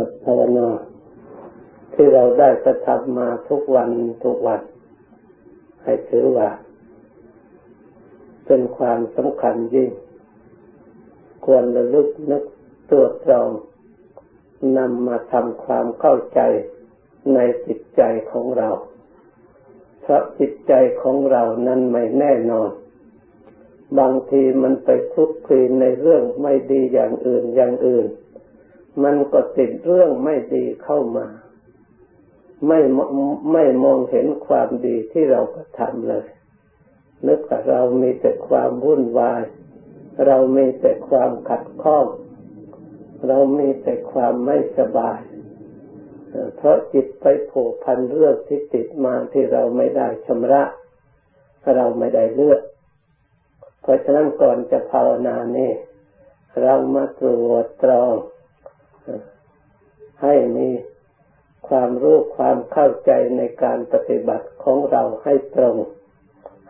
บัติภาวนา ที่เราได้กระทำมาทุกวันทุกวัน ให้ถือว่า เป็นความสำคัญยิ่ง ควรระลึกนึกตรวจตรองนำมาทำความเข้าใจในจิตใจของเรา เพราะจิตใจของเรานั้นไม่แน่นอน บางทีมันไปคลุกคลีในเรื่องไม่ดีอย่างอื่นอย่างอื่น มันก็ติดเรื่องไม่ดีเข้ามา ไม่ไม่มองเห็นความดีที่เรากระทำเลยนึกว่าเรามีแต่ความวุ่นวาย เรามีแต่ความขัดข้อง เรามีแต่ความไม่สบาย เพราะจิตไปผูกพันเรื่องที่ติดมาที่เราไม่ได้ชำระ เราไม่ได้เลือก เพราะฉะนั้นก่อนจะภาวนานี่ เรามาตรวจตรอง ให้มีความรู้ความเข้าใจในการปฏิบัติของเราให้ตรง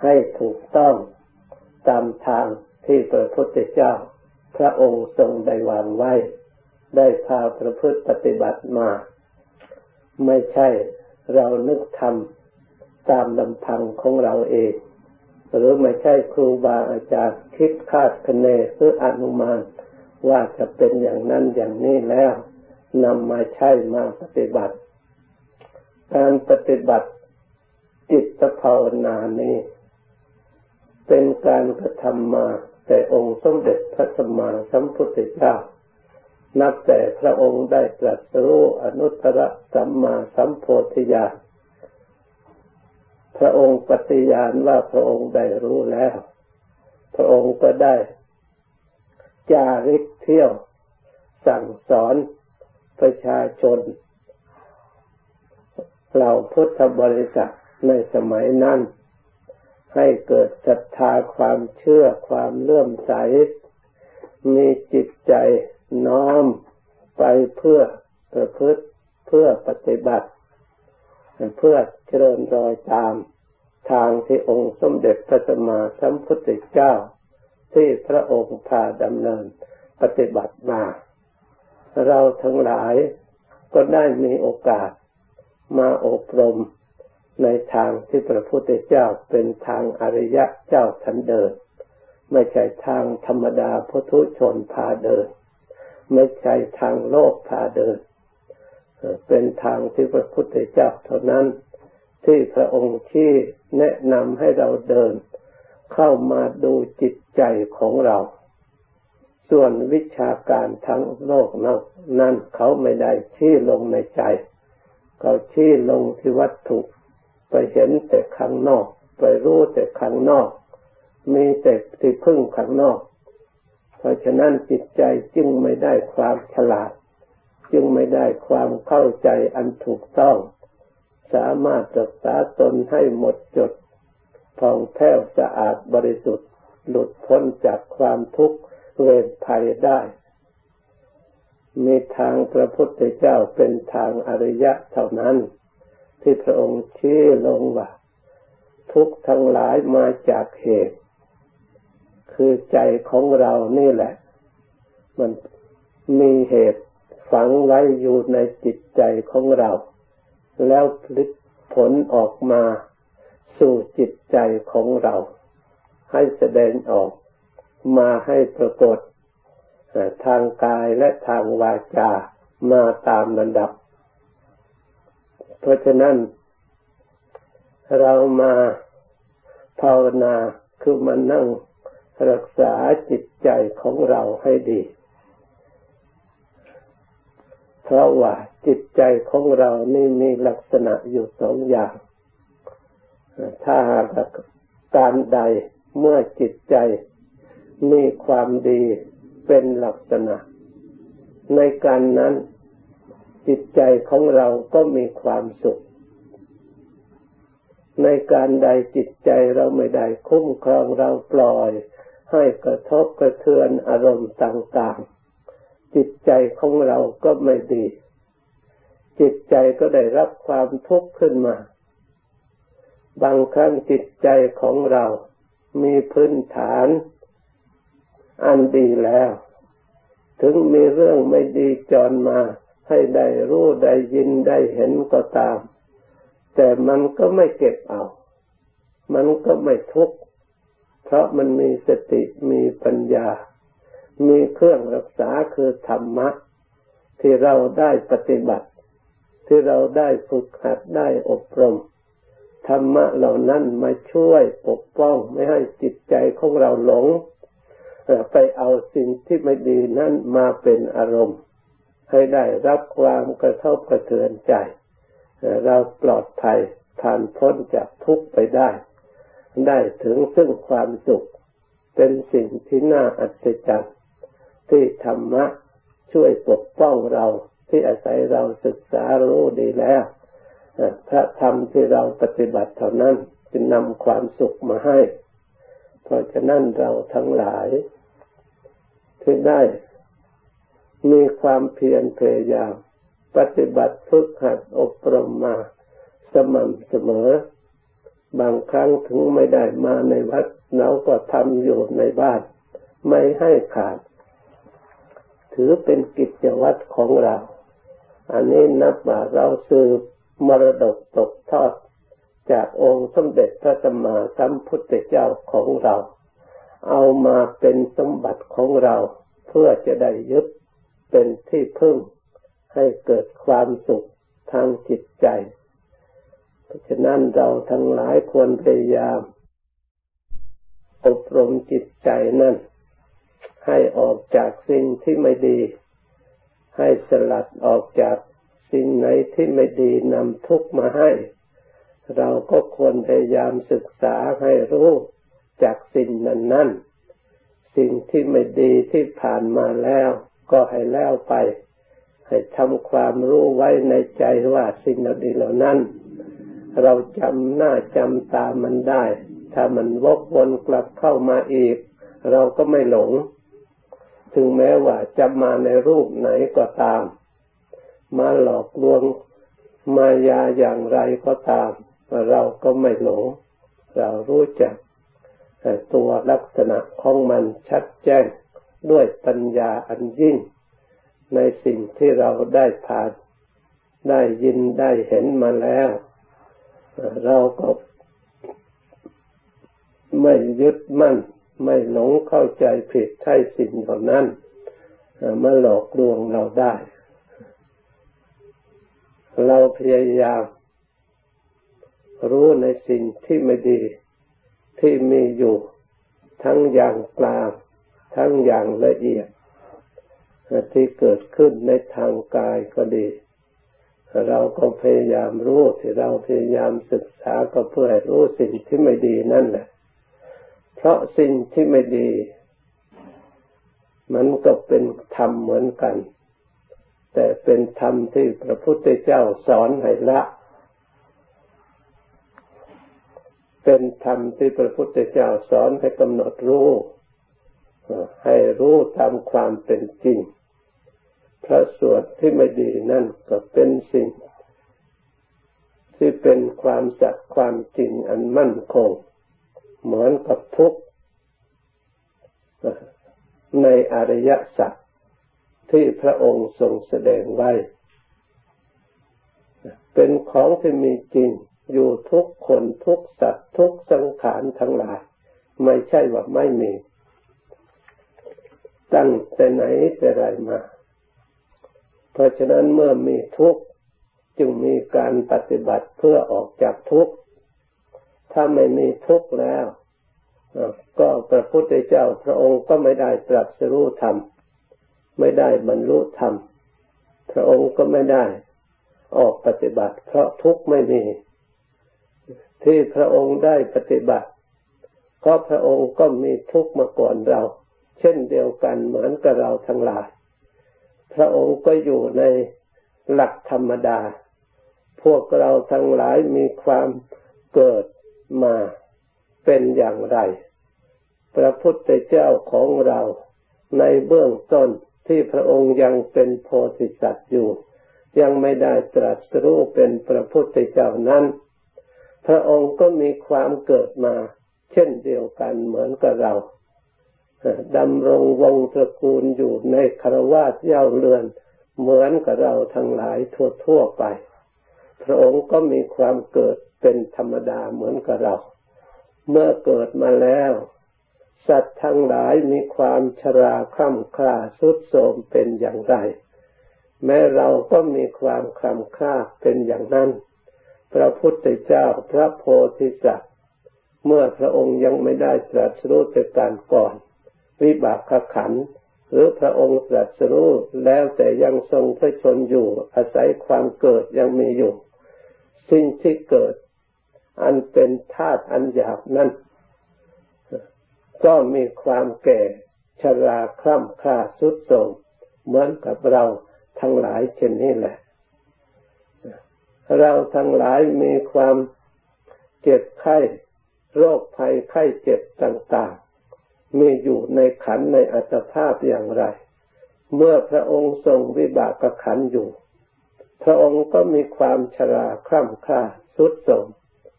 ให้ถูกต้องตามทางที่พระพุทธเจ้า พระองค์ทรงได้วางไว้ ได้พาประพฤติปฏิบัติมา ไม่ใช่เรานึกทำตามลำพังของเราเอง หรือไม่ใช่ครูบาอาจารย์คิดคาดคะเนหรืออนุมาน ว่าจะเป็นอย่างนั้นอย่างนี้แล้วนำมาใช้มาปฏิบัติ การปฏิบัติจิตภาวนานี้ เป็นการกระทำมาแต่องค์สมเด็จพระสัมมาสัมพุทธเจ้านับแต่พระองค์ได้ตรัสรู้อนุตตรสัมมาสัมโพธิญาณพระองค์ปฏิญาณว่าพระองค์ได้รู้แล้ว พระองค์ก็ได้ จาริกเที่ยว สั่งสอนประชาชนเหล่าพุทธบริษัทในสมัยนั้น ให้เกิดศรัทธาความเชื่อความเลื่อมใส มีจิตใจน้อมไปเพื่อประพฤติเพื่อปฏิบัติ เพื่อเจริญรอยตามทางที่องค์สมเด็จพระสัมมาสัมพุทธเจ้า ที่พระองค์พาดำเนินปฏิบัติมา เราทั้งหลายก็ได้มีโอกาสมาอบรมในทางที่พระพุทธเจ้าเป็นทางอริยะเจ้าทันเดิน ไม่ใช่ทางธรรมดาพุทุชนพาเดิน ไม่ใช่ทางโลกพาเดิน เป็นทางที่พระพุทธเจ้าเท่านั้น ที่พระองค์ที่แนะนำให้เราเดิน เข้ามาดูจิตใจของเรา ส่วนวิชาการทั้งโลกนั้นเขาไม่ได้ชี้ลงในใจ เขาชี้ลงที่วัตถุ ไปเห็นแต่ข้างนอก ไปรู้แต่ข้างนอก มีแต่ที่พึ่งข้างนอก เพราะฉะนั้นจิตใจจึงไม่ได้ความฉลาด จึงไม่ได้ความเข้าใจอันถูกต้อง สามารถรักษาตนให้หมดจด ผ่องแผ้วสะอาดบริสุทธิ์ หลุดพ้นจากความทุกข์เวรภัยได้ มีทางพระพุทธเจ้าเป็นทางอริยะเท่านั้น ที่พระองค์ชี้ลงว่าทุกทั้งหลายมาจากเหตุ คือใจของเรานี่แหละ มันมีเหตุฝังไว้อยู่ในจิตใจของเรา แล้วผลิตผลออกมา สู่จิตใจของเรา ให้แสดงออกมาให้ปรากฏทางกายและทางวาจามาตามระดับ เพราะฉะนั้น เรามาภาวนาคือมานั่งรักษาจิตใจของเราให้ดี เพราะว่าจิตใจของเรานี่มีลักษณะอยู่สองอย่าง ถ้าหากการใดเมื่อจิตใจมีความดีเป็นลักษณะ ในการนั้นจิตใจของเราก็มีความสุข ในการใดจิตใจเราไม่ได้คุ้มครองเราปล่อย ให้กระทบกระเทือนอารมณ์ต่างๆ จิตใจของเราก็ไม่ดี จิตใจก็ได้รับความทุกข์ขึ้นมา บางครั้งจิตใจของเรามีพื้นฐานอันดีแล้ว ถึงมีเรื่องไม่ดีจรมา ให้ได้รู้ได้ยินได้เห็นก็ตาม แต่มันก็ไม่เก็บเอา มันก็ไม่ทุกข์ เพราะมันมีสติมีปัญญา มีเครื่องรักษาคือธรรมะ ที่เราได้ปฏิบัติ ที่เราได้ฝึกหัดได้อบรม ธรรมะเหล่านั้นมาช่วยปกป้องไม่ให้จิตใจของเราหลงไปเอาสิ่งที่ไม่ดีนั้นมาเป็นอารมณ์ ให้ได้รับความกระทบกระเทือนใจ เราปลอดภัยผ่านพ้นจากทุกข์ไปได้ ได้ถึงซึ่งความสุข เป็นสิ่งที่น่าอัศจรรย์ที่ธรรมะช่วยปกป้องเราที่อาศัยเราศึกษารู้ดีแล้ว พระธรรมที่เราปฏิบัติเท่านั้นจะนำความสุขมาให้ เพราะฉะนั้นเราทั้งหลาย ที่ได้มีความเพียรพยายามปฏิบัติฝึกหัดอบรมมาสม่ำเสมอ บางครั้งถึงไม่ได้มาในวัดเราก็ทำอยู่ในบ้าน ไม่ให้ขาด ถือเป็นกิจวัตรของเรา อันนี้นับว่าเราสืบ มรดกตกทอดจากองค์สมเด็จพระสัมมาสัมพุทธเจ้าของเรา เอามาเป็นสมบัติของเราเพื่อจะได้ยึดเป็นที่พึ่งให้เกิดความสุขทางจิตใจ เพราะฉะนั้นเราทั้งหลายควรพยายาม อบรมจิตใจนั่น ให้ออกจากสิ่งที่ไม่ดี ให้สลัดออกจาก สิ่งไหนที่ไม่ดีนำทุกมาให้ เราก็ควรพยายามศึกษาให้รู้จากสิ่งนั้นนั้นสิ่งที่ไม่ดีที่ผ่านมาแล้ว ก็ให้แล้วไป ให้ทำความรู้ไว้ในใจว่าสิ่งดีเหล่านั้น เราจำหน้าจำตามันได้ ถ้ามันวกวนกลับเข้ามาอีก เราก็ไม่หลง ถึงแม้ว่าจะมาในรูปไหนก็ตาม มาหลอกลวงมายาอย่างไรก็ตาม เราก็ไม่หลง เรารู้จักตัวลักษณะของมันชัดแจ้งด้วยปัญญาอันยิ่ง ในสิ่งที่เราได้ผ่าน ได้ยินได้เห็นมาแล้ว เราก็ไม่ยึดมั่น ไม่หลงเข้าใจผิดใช่สิ่งเหล่านั้นมาหลอกลวงเราได้ เราพยายามรู้ในสิ่งที่ไม่ดีที่มีอยู่ทั้งอย่างกลางทั้งอย่างละเอียดที่เกิดขึ้นในทางกายก็ดี เราก็พยายามรู้ที่เราพยายามศึกษาก็เพื่อให้รู้สิ่งที่ไม่ดีนั่นแหละ เพราะสิ่งที่ไม่ดี มันก็เป็นธรรมเหมือนกัน แต่เป็นธรรมที่พระพุทธเจ้าสอนให้ละ เป็นธรรมที่พระพุทธเจ้าสอนให้กำหนดรู้ ให้รู้ตามความเป็นจริง พระสวดที่ไม่ดีนั่นก็เป็นสิ่ง ที่เป็นความสัตย์ความจริงอันมั่นคง เหมือนกับทุกในอริยสัจ ที่พระองค์ทรงแสดงไว้ เป็นของที่มีจริงอยู่ทุกคนทุกสัตว์ทุกสังขารทั้งหลาย ไม่ใช่ว่าไม่มี ตั้งแต่ไหนแต่ไรมา เพราะฉะนั้นเมื่อมีทุกข์จึงมีการปฏิบัติเพื่อออกจากทุกข์ ถ้าไม่มีทุกข์แล้ว ก็พระพุทธเจ้าพระองค์ก็ไม่ได้ตรัสรู้ธรรม ไม่ได้บรรลุธรรม พระองค์ก็ไม่ได้ออกปฏิบัติ เพราะทุกข์ไม่มี ที่พระองค์ได้ปฏิบัติเพราะพระองค์ก็มีทุกข์มาก่อนเรา เช่นเดียวกันเหมือนกับเราทั้งหลาย พระองค์ก็อยู่ในหลักธรรมดา พวกเราทั้งหลายมีความเกิดมาเป็นอย่างไร พระพุทธเจ้าของเราในเบื้องต้น ที่พระองค์ยังเป็นโพธิสัตว์อยู่ ยังไม่ได้ตรัสรู้เป็นพระพุทธเจ้านั้น พระองค์ก็มีความเกิดมา เช่นเดียวกันเหมือนกับเราดำรงวงตระกูลอยู่ในคารวาสเย่าเรือน เหมือนกับเราทั้งหลายทั่วๆไป พระองค์ก็มีความเกิดเป็นธรรมดาเหมือนกับเรา เมื่อเกิดมาแล้ว สัตว์ทั้งหลายมีความชราคร่ำคร่าสุดโทรมเป็นอย่างไร แม้เราก็มีความคร่ำคร่าเป็นอย่างนั้น พระพุทธเจ้าพระโพธิสัตว์ เมื่อพระองค์ยังไม่ได้ตรัสรู้แต่การก่อน วิบากขัน หรือพระองค์ตรัสรู้แล้วแต่ยังทรงพระชนอยู่ อาศัยความเกิดยังมีอยู่ สิ่งที่เกิด อันเป็นธาตุอันหยาบนั้น ก็มีความแก่ชราคล่ำคลาสุดโทรมเหมือนกับเราทั้งหลายเช่นนี้แหละ เราทั้งหลายมีความเจ็บไข้โรคภัยไข้เจ็บต่างๆ มีอยู่ในขันในอัตภาพอย่างไร เมื่อพระองค์ทรงวิบากขันอยู่ พระองค์ก็มีความชราคร่ำคร่าสุดโทรม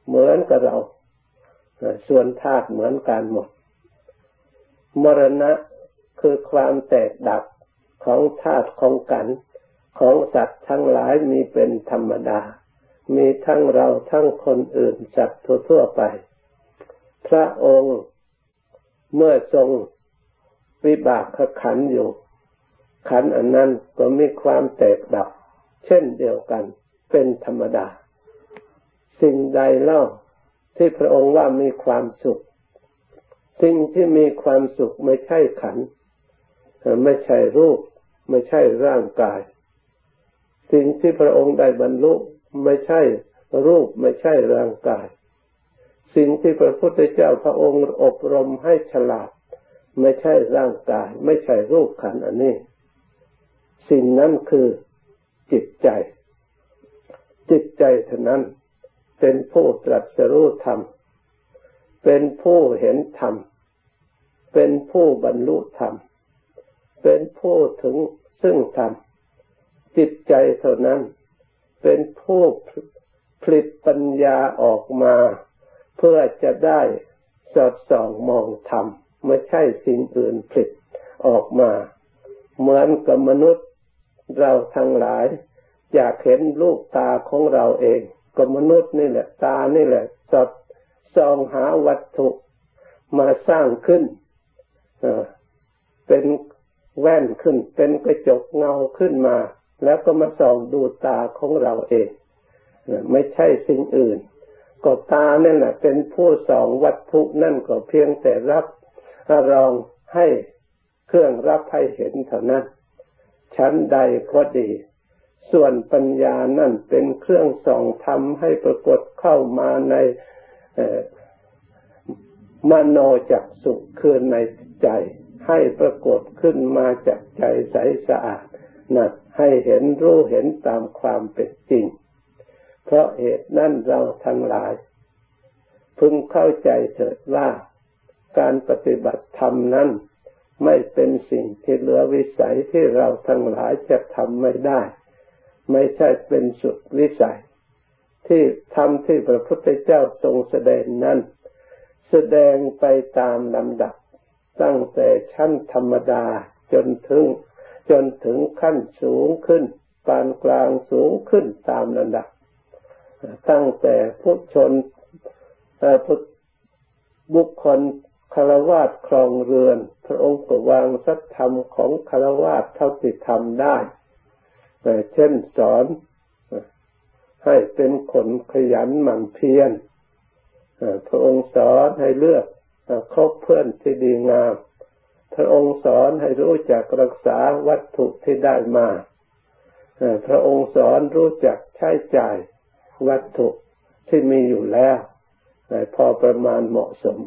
เหมือนกับเรา ส่วนธาตุเหมือนกันหมด มรณะคือความแตกดับของธาตุของกัน ของสัตว์ทั้งหลายมีเป็นธรรมดา มีทั้งเราทั้งคนอื่นสัตว์ทั่วไป พระองค์เมื่อทรงวิบากขันอยู่ ขันอันนั้นก็มีความแตกดับ เช่นเดียวกัน เป็นธรรมดา สิ่งใดเล่าที่พระองค์ว่ามีความสุข สิ่งที่มีความสุขไม่ใช่ขัน ไม่ใช่รูป ไม่ใช่ร่างกาย สิ่งที่พระองค์ได้บรรลุไม่ใช่รูปไม่ใช่ร่างกาย สิ่งที่พระพุทธเจ้าพระองค์อบรมให้ฉลาด ไม่ใช่ร่างกาย ไม่ใช่รูปขันอันนี้ สิ่งนั้นคือจิตใจ จิตใจเท่านั้นเป็นผู้ตรัสรู้ธรรมเป็นผู้เห็นธรรม เป็นผู้บรรลุธรรม เป็นผู้ถึงซึ่งธรรม จิตใจเท่านั้น เป็นผู้ผลิตปัญญาออกมา เพื่อจะได้สอดส่องมองธรรมไม่ใช่สิ่งอื่นผลิตออกมา เหมือนกับมนุษย์เราทั้งหลาย อยากเห็นลูกตาของเราเองก็มนุษย์นี่แหละ ตานี่แหละสอดส่องหาวัตถุมาสร้างขึ้น เป็นแว่นขึ้น เป็นกระจกเงาขึ้นมา แล้วก็มาส่องดูตาของเราเอง ไม่ใช่สิ่งอื่น ก็ตาเนี่ยแหละเป็นผู้ส่องวัตถุนั่นก็เพียงแต่รับรองให้เครื่องรับให้เห็นเท่านั้น ชั้นใดก็ดี ส่วนปัญญานั่นเป็นเครื่องส่องทำให้ปรากฏเข้ามาในมโนจักสุขคือใน ใจ ให้ปรากฏขึ้นมาจากใจใสสะอาดนะให้เห็นรู้เห็นตามความเป็นจริง เพราะเหตุนั้นเราทั้งหลาย พึงเข้าใจเถิดว่าการปฏิบัติธรรมนั้น ไม่เป็นสิ่งที่เหลือวิสัยที่เราทั้งหลายจะทำไม่ได้ ไม่ใช่เป็นสุดวิสัย ที่ทำที่พระพุทธเจ้าทรงแสดงนั้น แสดงไปตามลำดับ ตั้งแต่ชั้นธรรมดาจนถึง จนถึงขั้นสูงขึ้น ปานกลางสูงขึ้นตามลำดับ ตั้งแต่ผู้ชนบุคคลคารวาสครองเรือน พระองค์ก็วางสัจธรรมของคารวาสเท่าที่ทำได้ เช่นสอนให้เป็นคนขยันหมั่นเพียรพระองค์สอนให้เลือก คบเพื่อนที่ดีงาม พระองค์สอนให้รู้จักรักษาวัตถุที่ได้มาพระองค์สอนรู้จักใช้จ่ายวัตถุที่มีอยู่แล้วพอประมาณเหมาะสม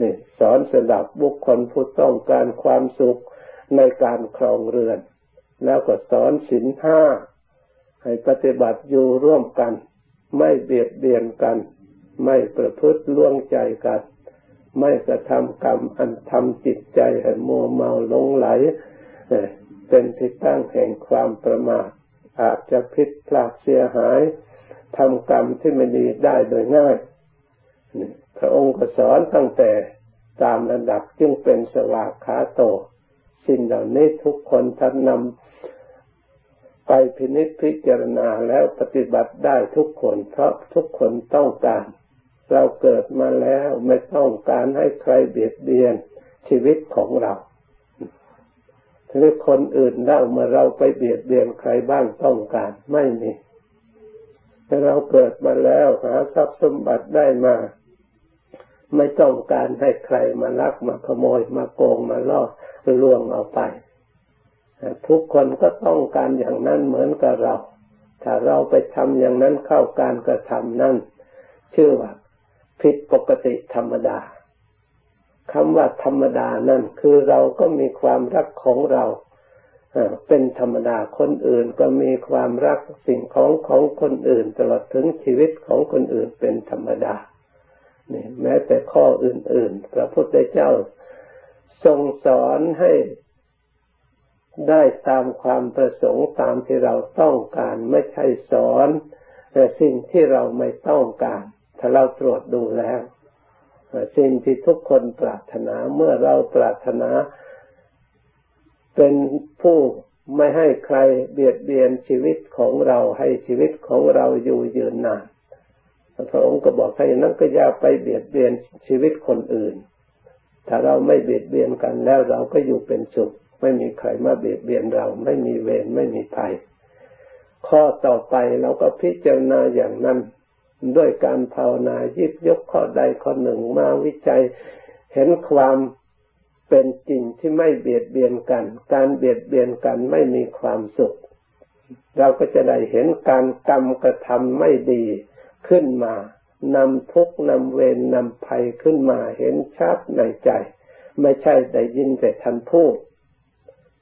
นี่สอนสดับบุคคลผู้ต้องการความสุขในการครองเรือน แล้วก็สอนสินห้าให้ปฏิบัติอยู่ร่วมกัน ไม่เบียดเบียนกัน ไม่ประพฤติล่วงใจกัน ไม่กระทำกรรมอันทำจิตใจให้มัวเมาหลงไหล เป็นที่ตั้งแห่งความประมาทอาจจะผิดพลาดเสียหายทำกรรมที่ไม่ดีได้โดยง่ายพระองค์ก็สอนตั้งแต่ตามระดับจึงเป็นสวากขาโต สิ่งเหล่านี้ทุกคนท่านนำไปพินิจพิจารณาแล้วปฏิบัติได้ทุกคนเพราะทุกคนต้องการ เราเกิดมาแล้วไม่ต้องการให้ใครเบียดเบียนชีวิตของเราหรือคนอื่นเล่ามาเราไปเบียดเบียนใครบ้างต้องการไม่มีเราเกิดมาแล้วหาทรัพย์สมบัติได้มา ไม่ต้องการให้ใครมาลักมาขโมยมาโกงมาล่อลวงเอาไป ทุกคนก็ต้องการอย่างนั้นเหมือนกับเรา ถ้าเราไปทำอย่างนั้นเข้าการกระทำนั้น ชื่อว่า ผิดปกติธรรมดาคำว่าธรรมดานั่นคือเราก็มีความรักของเราเป็นธรรมดาคนอื่นก็มีความรักสิ่งของของคนอื่น ตลอดถึงชีวิตของคนอื่นเป็นธรรมดานี่แม้แต่ข้ออื่น ๆ พระพุทธเจ้าทรงสอนให้ได้ตามความประสงค์ตามที่เราต้องการ ไม่ใช่สอนแต่สิ่งที่เราไม่ต้องการ ถ้าเราตรวจดูแล้วสิ่งที่ทุกคนปรารถนาเมื่อเราปรารถนาเป็นผู้ไม่ให้ใครเบียดเบียนชีวิตของเราให้ชีวิตของเราอยู่ยืนนานพระองค์ก็บอกให้นั้นก็อย่าไปเบียดเบียนชีวิตคนอื่น ถ้าเราไม่เบียดเบียนกันแล้วเราก็อยู่เป็นสุข ไม่มีใครมาเบียดเบียนเรา ไม่มีเวรไม่มีภัย ข้อต่อไปเราก็พิจารณาอย่างนั้น ด้วยการภาวนายิบยกข้อใดข้อหนึ่งมาวิจัยเห็นความเป็นจริงที่ไม่เบียดเบียนกัน การเบียดเบียนกันไม่มีความสุข เราก็จะได้เห็นการกรรมกระทำไม่ดีขึ้นมานำทุกนำเวรนำภัยขึ้นมาเห็นชัดในใจ ไม่ใช่ได้ยินแต่ท่านพูด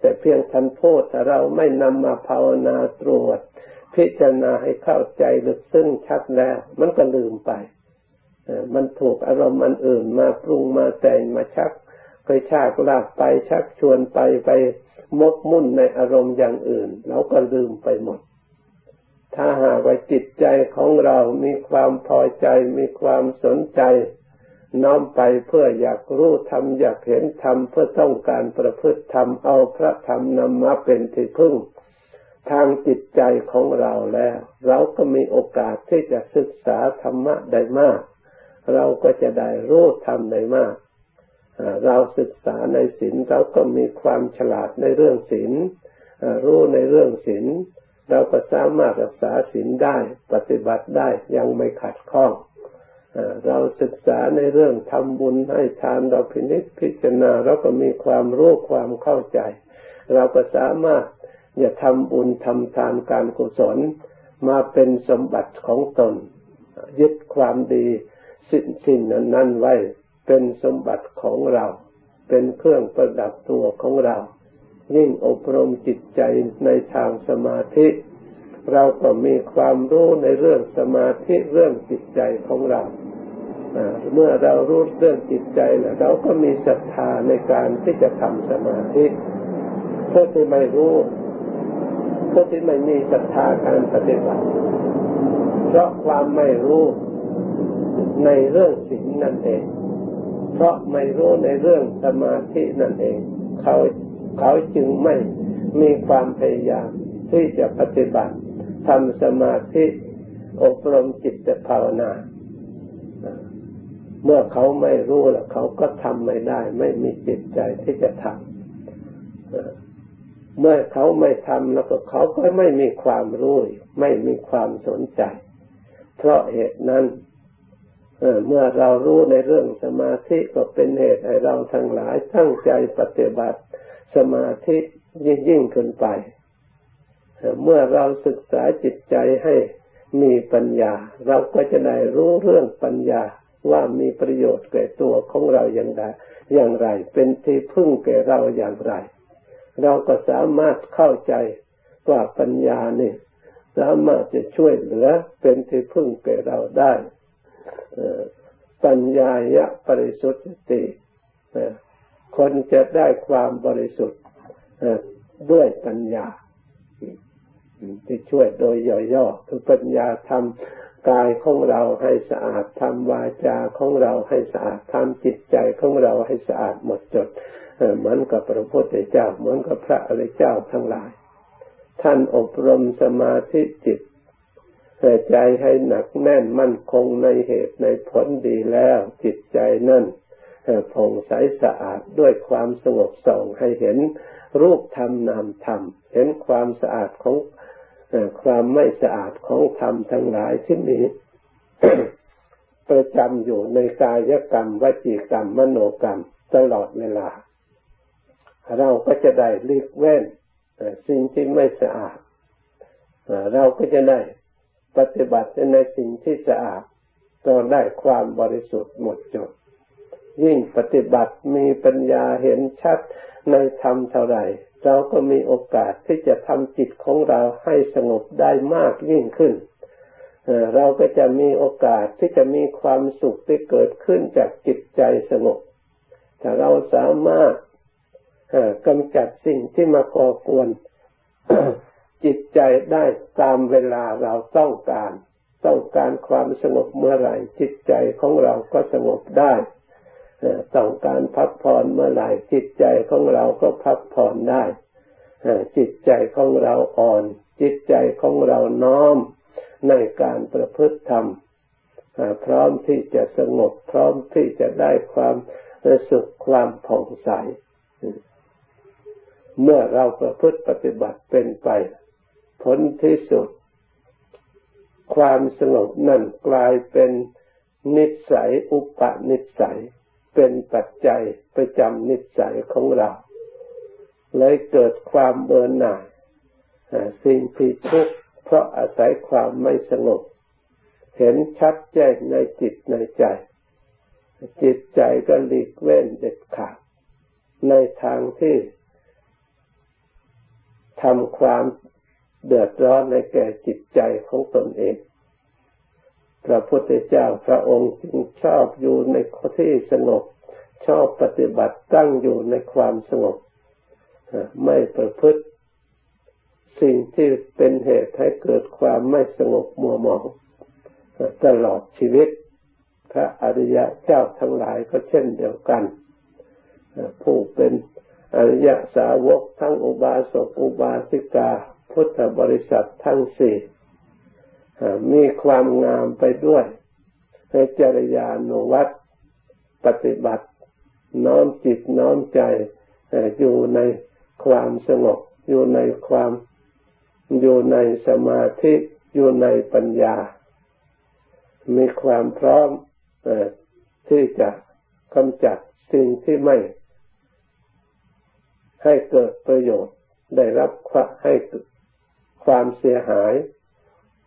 แต่เพียงท่านพูดแต่เราไม่นำมาภาวนาตรวจ พิจารณาให้เข้าใจลึกซึ้งชัดแล้ว มันก็ลืมไป มันถูกอารมณ์อันอื่นมาปรุงมาแต่งมาชักไปชากลากไปชักชวนไปไปมดมุ่นในอารมณ์อย่างอื่นเราก็ลืมไปหมด ถ้าหากว่าจิตใจของเรามีความพอใจมีความสนใจ น้อมไปเพื่ออยากรู้ธรรมอยากเห็นธรรมเพื่อต้องการประพฤติธรรมเอาพระธรรมนำมาเป็นที่พึ่ง ทางจิตใจของเราแล้ว เราก็มีโอกาสที่จะศึกษาธรรมะได้มาก เราก็จะได้รู้ธรรมได้มาก เราศึกษาในศีลเราก็มีความฉลาดในเรื่องศีลรู้ในเรื่องศีลเราก็สามารถรักษาศีลได้ปฏิบัติได้ยังไม่ขัดข้องเราศึกษาในเรื่องทำบุญให้ทานเราพินิจพิจารณาเราก็มีความรู้ความเข้าใจ เราก็สามารถ จะทำบุญทำทานการกุศลมาเป็นสมบัติของตน ยึดความดีสิ่งสิ่งนั้นไว้เป็นสมบัติของเรา เป็นเครื่องประดับตัวของเรา ยิ่งอบรมจิตใจในทางสมาธิ เราก็มีความรู้ในเรื่องสมาธิเรื่องจิตใจของเราเมื่อเรารู้เรื่องจิตใจแล้วเราก็มีศรัทธาในการที่จะทำสมาธิผู้ที่ไม่รู้ ผู้ที่ไม่มีศรัทธาการปฏิบัติ เพราะความไม่รู้ในเรื่องสิ่งนั่นเอง เพราะไม่รู้ในเรื่องสมาธินั่นเอง เขาเขาจึงไม่มีความพยายามที่จะปฏิบัติทำสมาธิอบรมจิตภาวนา เมื่อเขาไม่รู้แล้วเขาก็ทำไม่ได้ ไม่มีจิตใจที่จะทำ เมื่อเขาไม่ทำแล้วก็เขาก็ไม่มีความรู้ ไม่มีความสนใจ เพราะเหตุนั้นเมื่อเรารู้ในเรื่องสมาธิก็เป็นเหตุให้เราทั้งหลายตั้งใจปฏิบัติสมาธิยิ่งยิ่งขึ้นไป เมื่อเราศึกษาจิตใจให้มีปัญญา เราก็จะได้รู้เรื่องปัญญาว่ามีประโยชน์แก่ตัวของเราอย่างไรอย่างไร เป็นที่พึ่งแก่เราอย่างไร เราก็สามารถเข้าใจว่าปัญญานี่สามารถจะช่วยเหลือเป็นที่พึ่งแก่เราได้ปัญญายะบริสุทธิคนจะได้ความบริสุทธิ์ด้วยปัญญาที่ช่วยโดยย่อๆคือปัญญาทำกายของเราให้สะอาดทำวาจาของเราให้สะอาดทำจิตใจของเราให้สะอาดหมดจด เหมือนกับพระพุทธเจ้าเหมือนกับพระอริยเจ้าทั้งหลาย ท่านอบรมสมาธิจิตใจให้หนักแน่นมั่นคงในเหตุในผลดีแล้ว จิตใจนั่นผ่องใสสะอาดด้วยความสงบส่องให้เห็นรูปธรรมนามธรรม เห็นความสะอาดของความไม่สะอาดของธรรมทั้งหลายที่มีประจำอยู่ในกายกรรมวจีกรรมมโนกรรมตลอดเวลา เราก็จะได้เลีกเว้นสิ่งที่ไม่สะอาดเราก็จะได้ปฏิบัติในสิ่งที่สะอาดเราได้ความบริสุทธิ์หมดจด ยิ่งปฏิบัติมีปัญญาเห็นชัดในธรรมเท่าไหร่เราก็มีโอกาสที่จะทำจิตของเราให้สงบได้มากยิ่งขึ้น เราก็จะมีโอกาสที่จะมีความสุขที่เกิดขึ้นจากจิตใจสงบ ถ้าเราสามารถ กำจัดสิ่งที่มาก่อกวนจิตใจได้ตามเวลาเราต้องการ ต้องการความสงบเมื่อไหร่ จิตใจของเราก็สงบได้ต้องการพักผ่อนเมื่อไหร่จิตใจของเราก็พักผ่อนได้จิตใจของเราอ่อน จิตใจของเราน้อมในการประพฤติธรรมพร้อมที่จะสงบพร้อมที่จะได้ความสุขความผ่องใส เมื่อเราประพฤติปฏิบัติเป็นไป ผลที่สุด ความสงบนั่นกลายเป็นนิสัยอุปนิสัย เป็นปัจจัยประจำนิสัยของเรา เลยเกิดความเบื่อหน่ายสิ่งที่ทุกข์เพราะอาศัยความไม่สงบ เห็นชัดแจ้งในจิตในใจ จิตใจก็หลีกเว้นเด็ดขาดในทางที่ ทำความเดือดร้อนในแก่จิตใจของตนเอง พระพุทธเจ้าพระองค์จึงชอบอยู่ในที่สงบ ชอบปฏิบัติตั้งอยู่ในความสงบ ไม่ประพฤติสิ่งที่เป็นเหตุให้เกิดความไม่สงบมัวหมองตลอดชีวิต พระอริยะเจ้าทั้งหลายก็เช่นเดียวกัน ผู้เป็น อริยสาวกทั้งอุบาสกอุบาสิกา พุทธบริษัททั้งสี่มีความงามไปด้วยในจริยานุวัตปฏิบัติ น้อมจิตน้อมใจอยู่ในความสงบ อยู่ในความอยู่ในสมาธิอยู่ในปัญญา มีความพร้อมที่จะกำจัดสิ่งที่ไม่ ให้เกิดประโยชน์ ได้รับให้ความเสียหาย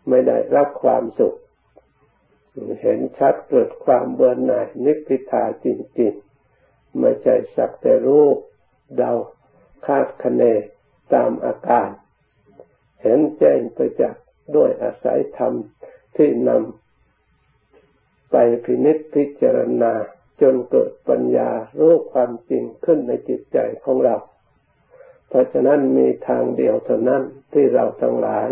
ไม่ได้รับความสุข เห็นชัดเกิดความเบื่อหน่ายนิพพิทาจริงๆ ไม่ใช่สักแต่รู้เดาคาดคะเนตามอาการ เห็นแจ้งไปจากด้วยอาศัยธรรมที่นำไปพินิจพิจารณาจนเกิดปัญญารู้ความจริงขึ้นในจิตใจของเรา เพราะฉะนั้นมีทางเดียวเท่านั้นที่เราทั้งหลาย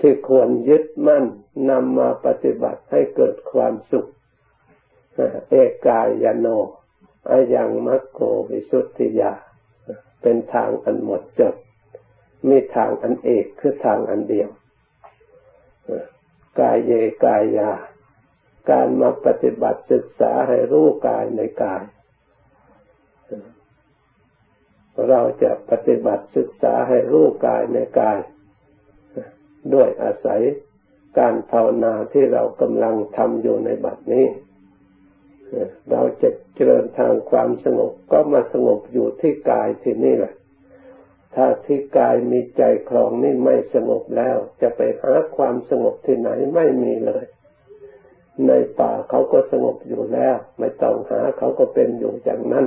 ที่ควรยึดมั่นนำมาปฏิบัติให้เกิดความสุข เอกายโนอายังมัคโควิสุทธิยา เป็นทางอันหมดจด มีทางอันเอกคือทางอันเดียว กายเยกายยา การมาปฏิบัติศึกษาให้รู้กายในกาย เราจะปฏิบัติศึกษาให้รู้กายในกาย ด้วยอาศัยการภาวนาที่เรากำลังทำอยู่ในบัดนี้ เราจะเจริญทางความสงบก็มาสงบอยู่ที่กายที่นี่แหละ ถ้าที่กายมีใจคลองนี่ไม่สงบแล้ว จะไปหาความสงบที่ไหนไม่มีเลย ในป่าเขาก็สงบอยู่แล้ว ไม่ต้องหาเขาก็เป็นอยู่อย่างนั้น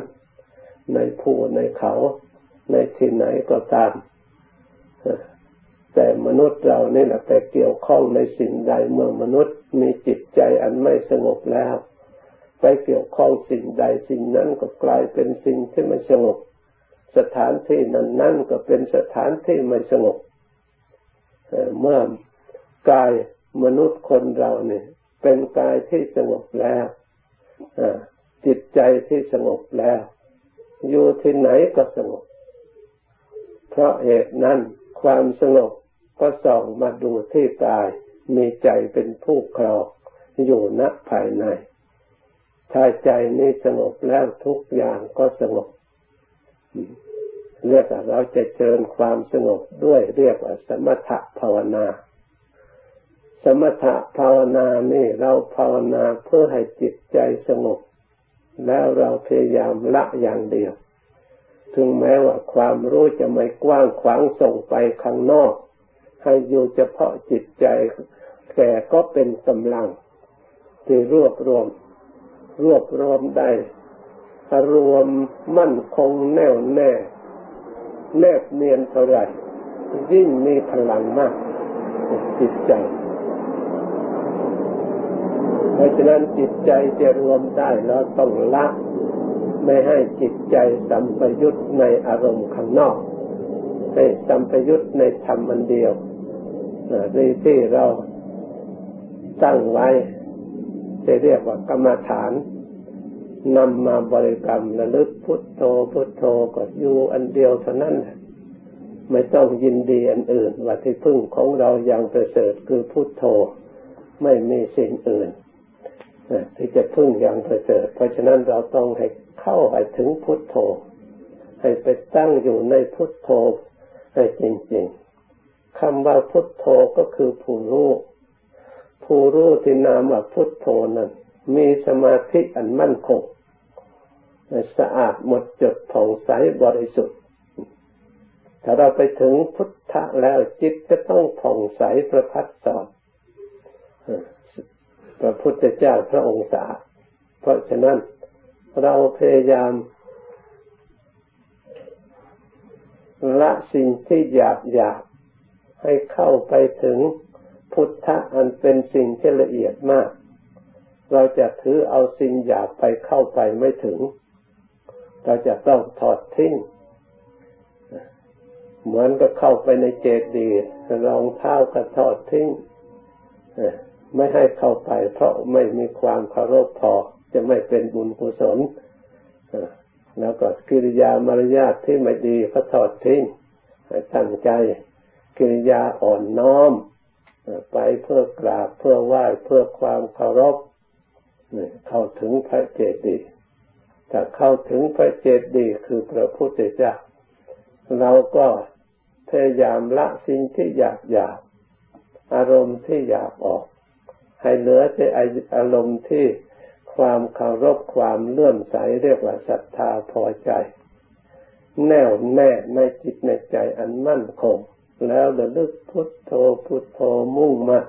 ในผู้ในเขา ในที่ไหนก็ตามแต่มนุษย์เรานี่แหละไปเกี่ยวข้องในสิ่งใดเมื่อมนุษย์มีจิตใจอันไม่สงบแล้ว ไปเกี่ยวข้องสิ่งใดสิ่งนั้นก็กลายเป็นสิ่งที่ไม่สงบ สถานที่นั้นนั่นก็เป็นสถานที่ไม่สงบเมื่อกายมนุษย์คนเราเนี่ย เป็นกายที่สงบแล้วจิตใจที่สงบแล้ว อยู่ที่ไหนก็สงบ เพราะเหตุนั้นความสงบก็ส่องมาดูที่กาย มีใจเป็นผู้ครองอยู่ณภายใน ถ้าใจนี้สงบแล้วทุกอย่างก็สงบเรียกว่าเราจะเจริญความสงบด้วยเรียกว่าสมถภาวนา สมถะภาวนานี่เราภาวนาเพื่อให้จิตใจสงบ แล้วเราพยายามละอย่างเดียว ถึงแม้ว่าความรู้จะไม่กว้างขวางส่งไปข้างนอก ให้อยู่เฉพาะจิตใจแก่ก็เป็นกำลัง ที่รวบรวม รวบรวมได้ รวมมั่นคงแน่วแน่ แนบเนียนเท่าไรยิ่งมีพลังมากจิตใจ ราะฉะนั้นจิตใจจะรวมได้แล้วต้องละไม่ให้จิตใจสัมปยุตในอารมณ์ข้างนอกให้สัมปยุตในธรรมอันเดียวนี่ที่เราตั้งไว้จะเรียกว่ากรรมฐานนำมาบริกรรมระลึกพุทโธพุทโธก็อยู่อันเดียวเท่านั้น ไม่ต้องยินดีอันอื่นว่าที่พึ่งของเราอย่างประเสริฐคือพุทโธ ไม่มีสิ่งอื่น ที่จะพึ่งอย่างประเสริฐเพราะฉะนั้นเราต้องให้เข้าไปถึงพุทโธ ให้ไปตั้งอยู่ในพุทโธให้จริงๆคำว่าพุทโธก็คือผู้รู้ผู้รู้ที่นามว่าพุทโธนั้นมีสมาธิอันมั่นคงสะอาดหมดจดผ่องใสบริสุทธิ์ ถ้าเราไปถึงพุทธะแล้วจิตจะต้องผ่องใสประพัดสอน พระพุทธเจ้าพระองค์สาเพราะฉะนั้นเราพยายามละสิ่งที่หยาบหยาบให้เข้าไปถึงพุทธะอันเป็นสิ่งที่ละเอียดมาก เราจะถือเอาสิ่งหยาบไปเข้าไปไม่ถึง เราจะต้องถอดทิ้ง เหมือนกับเข้าไปในเจดีย์รองเท้าก็ถอดทิ้ง ไม่ให้เข้าไป เพราะไม่มีความเคารพพอจะไม่เป็นบุญกุศลแล้วก็กิริยามารยาทที่ไม่ดีก็ถอดทิ้งตั้งใจกิริยาอ่อนน้อมไปเพื่อกราบเพื่อไหว้เพื่อความเคารพเข้าถึงพระเจดีย์ถ้าเข้าถึงพระเจดีย์คือพระพุทธเจ้าเราก็พยายามละสิ่งที่อยากอยากอารมณ์ที่อยากออก ให้เหลือแต่อารมณ์ที่ความเคารพความเลื่อมใสเรียกว่าศรัทธาพอใจ แน่วแน่ในจิตในใจอันมั่นคง แล้วระลึกพุทโธพุทโธมุ่งมา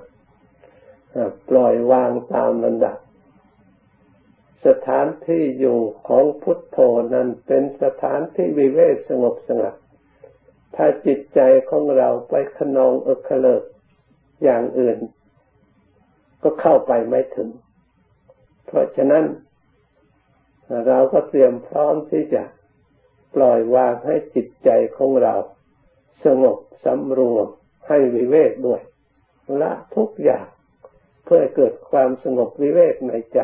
ปล่อยวางตามระดับ สถานที่อยู่ของพุทโธนั้นเป็นสถานที่วิเวกสงบสงัดถ้าจิตใจของเราไปขนองเอคเลิกอย่างอื่น ก็เข้าไปไม่ถึง เพราะฉะนั้น เราก็เตรียมพร้อมที่จะปล่อยวางให้จิตใจของเราสงบสำรวมให้วิเวกด้วยละทุกอย่างเพื่อเกิดความสงบวิเวกในใจ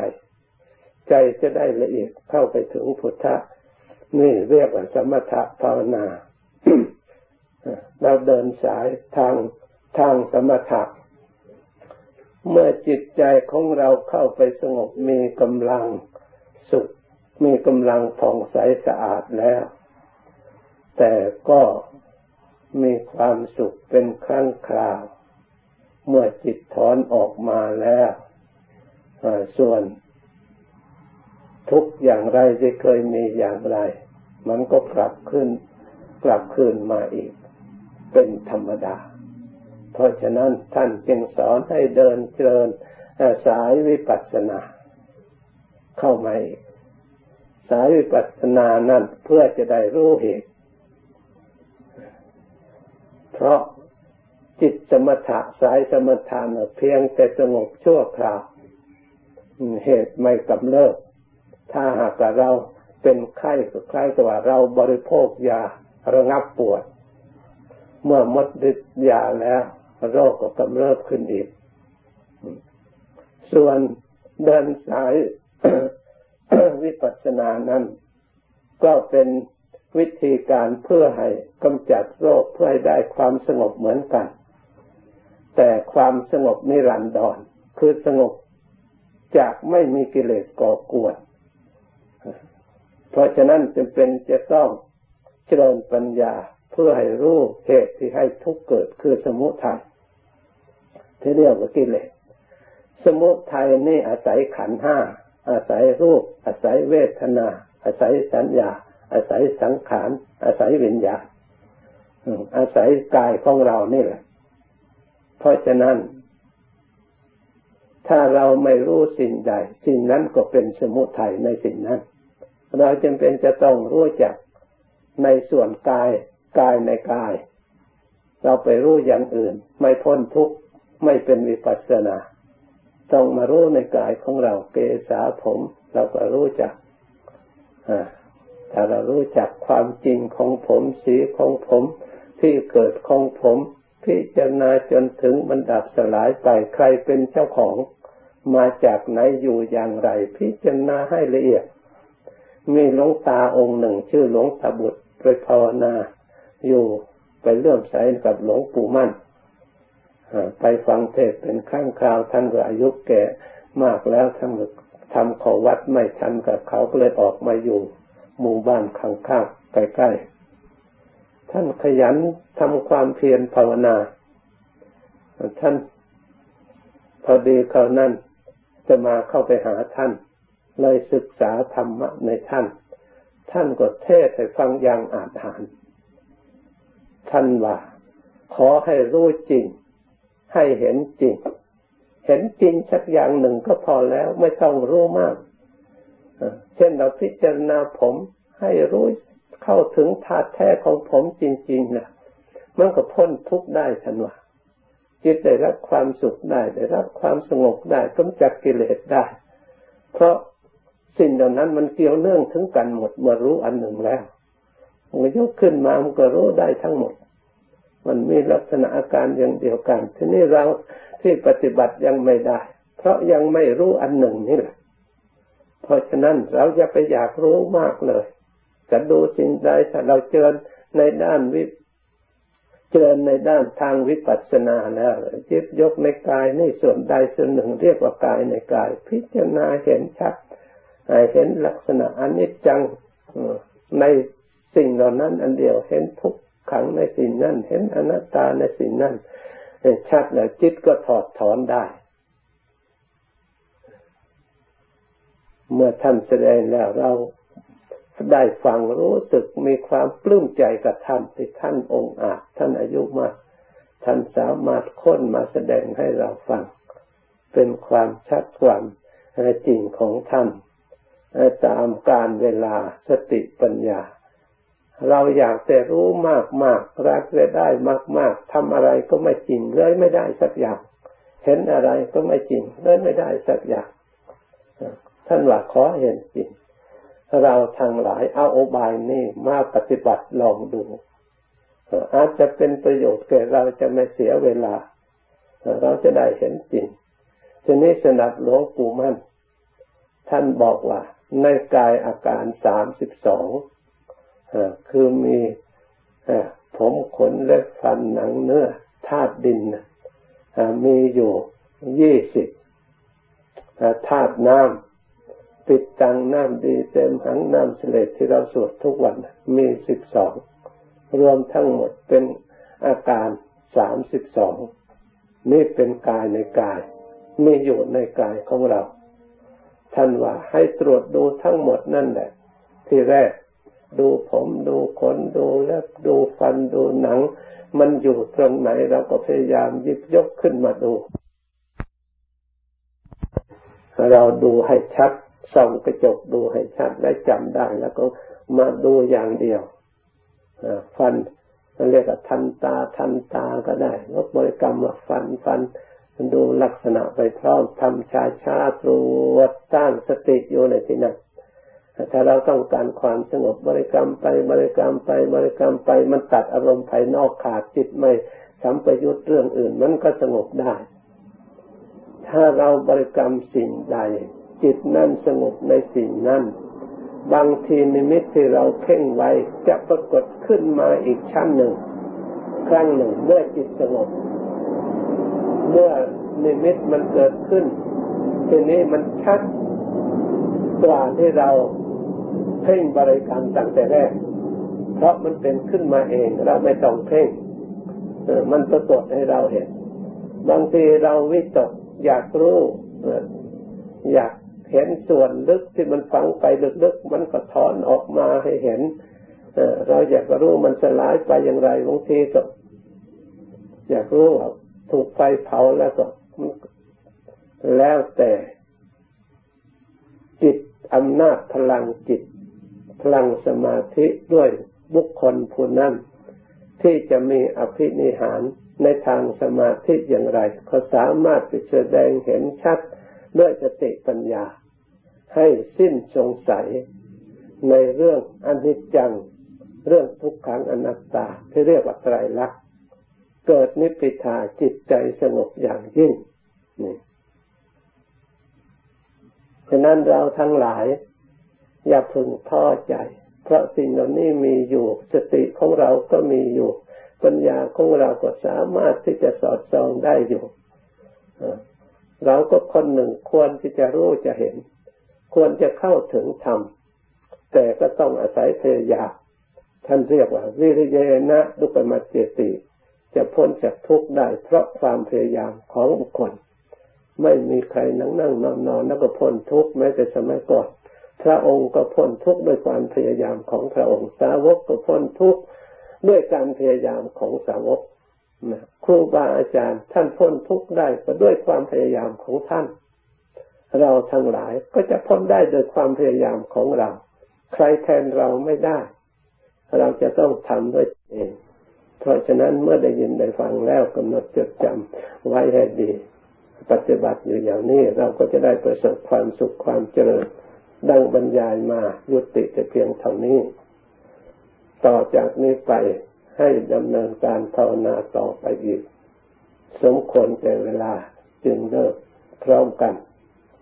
ใจจะได้ละเอียดเข้าไปถึงพุทธะนี่เรียกว่าสมถะภาวนาเราเดินสายทางทางสมถะ เมื่อจิตใจของเราเข้าไปสงบมีกำลังสุข มีกำลังผ่องใสสะอาดแล้ว แต่ก็มีความสุขเป็นครั้งคราว เมื่อจิตถอนออกมาแล้วส่วนทุกอย่างไรที่เคยมีอย่างไร มันก็กลับขึ้น กลับคืนมาอีก เป็นธรรมดา ราะฉะนั้นท่านจึงสอนให้เดินเจริญสายวิปัสสนา เข้ามาอีกสายวิปัสสนานั้นเพื่อจะได้รู้เหตุ เพราะจิตสมถะสายสมถะเพียงแต่สงบชั่วคราว เหตุไม่กำเริบถ้าหากเราเป็นไข้ก็คล้ายกับว่าเราบริโภคยาระงับปวด เมื่อหมดฤทธิ์ยาแล้ว โรคก็กำเริบขึ้นอีก ส่วนเดินสายวิปัสสนานั้น ก็เป็นวิธีการเพื่อให้กำจัดโรคเพื่อให้ได้ความสงบเหมือนกัน แต่ความสงบนิรันดรคือสงบจากไม่มีกิเลสก่อกวน เพราะฉะนั้นจึงเป็นจะต้องเจริญปัญญาเพื่อให้รู้เหตุที่ให้ทุกข์เกิดคือสมุทัย ที่เรียกว่ากิเลส สมุทัยนี่อาศัยขันห้า อาศัยรูป อาศัยเวทนา อาศัยสัญญา อาศัยสังขาร อาศัยวิญญาณอาศัยกายของเรานี่แหละ เพราะฉะนั้น ถ้าเราไม่รู้สิ่งใด สิ่งนั้นก็เป็นสมุทัยในสิ่งนั้น เราจำเป็นจะต้องรู้จักในส่วนกาย กายในกาย เราไปรู้อย่างอื่น ไม่พ้นทุกข์ ไม่เป็นวิปัสสนา ต้องมารู้ในกายของเราเกษาผม เราก็รู้จักถ้าเรารู้จักความจริงของผมสีของผมที่เกิดของผมพิจารณาจนถึงมันดับสลายไปใครเป็นเจ้าของ มาจากไหนอยู่อย่างไร พิจารณาให้ละเอียด มีหลวงตาองค์หนึ่ง ชื่อหลวงตาบุตรไปภาวนา อยู่ไปเลื่อมใสกับหลวงปู่มั่น ไปฟังเทศเป็นข้างคราวท่านก็อายุแก่มากแล้วท่านก็ทำขอวัดไม่ทันกับเขาก็เลยออกมาอยู่หมู่บ้านข้างๆใกล้ๆท่านขยันทำความเพียรภาวนาท่านพอดีเขานั่นจะมาเข้าไปหาท่าน เลยศึกษาธรรมะในท่าน ท่านก็เทศให้ฟังอย่างอาจหาร ท่านว่า ขอให้รู้จริง ให้เห็นจริง เห็นจริงสักอย่างหนึ่งก็พอแล้วไม่ต้องรู้มาก เช่นเราพิจารณาผมให้รู้เข้าถึงธาตุแท้ของผมจริงๆนะมันก็พ้นทุกข์ได้ทันว่าจิตได้รับความสุขได้ได้รับความสงบได้กำจัดกิเลสได้ เพราะสิ่งเหล่านั้นมันเกี่ยวเนื่องถึงกันหมดเมื่อรู้อันหนึ่งแล้วมันยกขึ้นมามันก็รู้ได้ทั้งหมด มันมีลักษณะอาการอย่างเดียวกัน ทีนี้เราที่ปฏิบัติยังไม่ได้ เพราะยังไม่รู้อันหนึ่งนี่แหละ เพราะฉะนั้นเราจะไปอยากรู้มากเลยจะดูสิ่งใดถ้าเราเจริญในด้านวิเจริญในด้านทางวิปัสสนาแล้วจิตยกในกายนี่ส่วนใดส่วนหนึ่ง เรียกว่ากายในกาย พิจารณาเห็นชัดเห็นลักษณะอนิจจังในสิ่งเหล่านั้นอันเดียวเห็นทุกขั ขังในสิ่งนั้น เห็นอนัตตาในสิ่งนั้นชัดแล้วจิตก็ถอดถอนได้ เมื่อท่านแสดงแล้วเราได้ฟังรู้สึกมีความปลื้มใจกับท่านที่ท่านองค์อาจท่านอายุมากท่านสามารถค้นมาแสดงให้เราฟัง เป็นความชัดความจริงของท่านตามการเวลาสติปัญญา เราอยากแต่รู้มากมากรักจะได้มากมากทำอะไรก็ไม่จริงเลยไม่ได้สักอย่าง เห็นอะไรก็ไม่จริงเลยไม่ได้สักอย่างท่านว่าขอเห็นจริง เราทางหลายเอาอบายนี่มาปฏิบัติลองดูอาจจะเป็นประโยชน์แก่เราจะไม่เสียเวลา เราจะได้เห็นจริงทีนี้สนับหลวงปู่มั่น ท่านบอกว่า ในกายอาการสามสิบสอง คือมีผมขนเล็บฟันหนังเนื้อธาตุดินมีอยู่ยี่สิบธาตุน้ำปิดตังน้ำดีเต็มหังน้ำเสลดที่เราสวดทุกวันมีสิบสองรวมทั้งหมดเป็นอาการสามสิบสองนี่เป็นกายในกายมีอยู่ในกายของเรา ท่านว่าให้ตรวจดูทั้งหมดนั่นแหละ ที่แรก ดูผมดูขนดูเล็บดูฟันดูหนัง มันอยู่ตรงไหนเราก็พยายามยิบยกขึ้นมาดู เราดูให้ชัดส่องกระจกดูให้ชัดและจำได้แล้วก็มาดูอย่างเดียวฟันเรียกว่าทันตาทันตาก็ได้ลบบริกรรมว่าฟันฟันดูลักษณะไปพร้อมทำชาชาตรวจตั้งสติอยู่ในที่นั้น ถ้าเราต้องการความสงบบริกรรมไปบริกรรมไปบริกรรมไป มันตัดอารมณ์ภายนอกขาดจิตไม่สัมปยุทธ์เรื่องอื่น มันก็สงบได้ ถ้าเราบริกรรมสิ่งใด จิตนั่นสงบในสิ่งนั้นบางทีนิมิตที่เราเพ่งไว้จะปรากฏขึ้นมาอีกชั้นหนึ่ง ครั้งหนึ่งเมื่อจิตสงบ เมื่อนิมิตมันเกิดขึ้นทีนี้มันชัดกว่าที่เรา พ่งบริกรรมตั้งแต่แรก เพราะมันเป็นขึ้นมาเองเราไม่ต้องเพ่งมันปรากฏให้เราเห็น บางทีเราวิตกอยากรู้อยากเห็นส่วนลึกที่มันฝังไปลึกๆมันก็ถอนออกมาให้เห็นเราอยากรู้มันสลายไปอย่างไรบางทีก็อยากรู้ว่าถูกไฟเผาแล้วก็แล้วแต่จิตอำนาจพลังจิต พลังสมาธิด้วยบุคคลผู้นั้นที่จะมีอภินิหารในทางสมาธิอย่างไร เขาสามารถจะแสดงเห็นชัดด้วยสติปัญญา ให้สิ้นสงสัยในเรื่องอนิจจัง เรื่องทุกขังอนัตตาที่เรียกว่าไตรลักษณ์เกิดนิพพิทาจิตใจสงบอย่างยิ่งนี่ฉะนั้นเราทั้งหลาย อย่าพึงท้อใจ เพราะสิ่งเหล่านี้มีอยู่ สติของเราก็มีอยู่ ปัญญาของเราก็สามารถที่จะสอดส่องได้อยู่เราก็คนหนึ่งควรที่จะรู้จะเห็น ควรจะเข้าถึงธรรมแต่ก็ต้องอาศัยพยายามท่านเรียกว่า วิริยนะดุปมาเจติ จะพ้นจากทุกข์ได้เพราะความพยายามของบุคคล ไม่มีใครนั่งนั่งนอนนอนแล้วก็พ้นทุกข์แม้แต่สมัยก่อน พระองค์ก็พ้นทุกข์ด้วยความพยายามของพระองค์ สาวกก็พ้นทุกข์ด้วยการพยายามของสาวกครูบาอาจารย์ท่านพ้นทุกข์ได้ก็ด้วยความพยายามของท่าน เราทั้งหลายก็จะพ้นได้โดยความพยายามของเรา ใครแทนเราไม่ได้ เราจะต้องทำด้วยเอง เพราะฉะนั้นเมื่อได้ยินได้ฟังแล้วกำหนดจดจำไว้ให้ดี ปฏิบัติอยู่อย่างนี้เราก็จะได้ประสบความสุขความเจริญ ดังบรรยายมายุติแต่เพียงเท่านี้ ต่อจากนี้ไปให้ดำเนินการภาวนาต่อไปอีก สมควรแก่เวลาจึงเลิกพร้อมกัน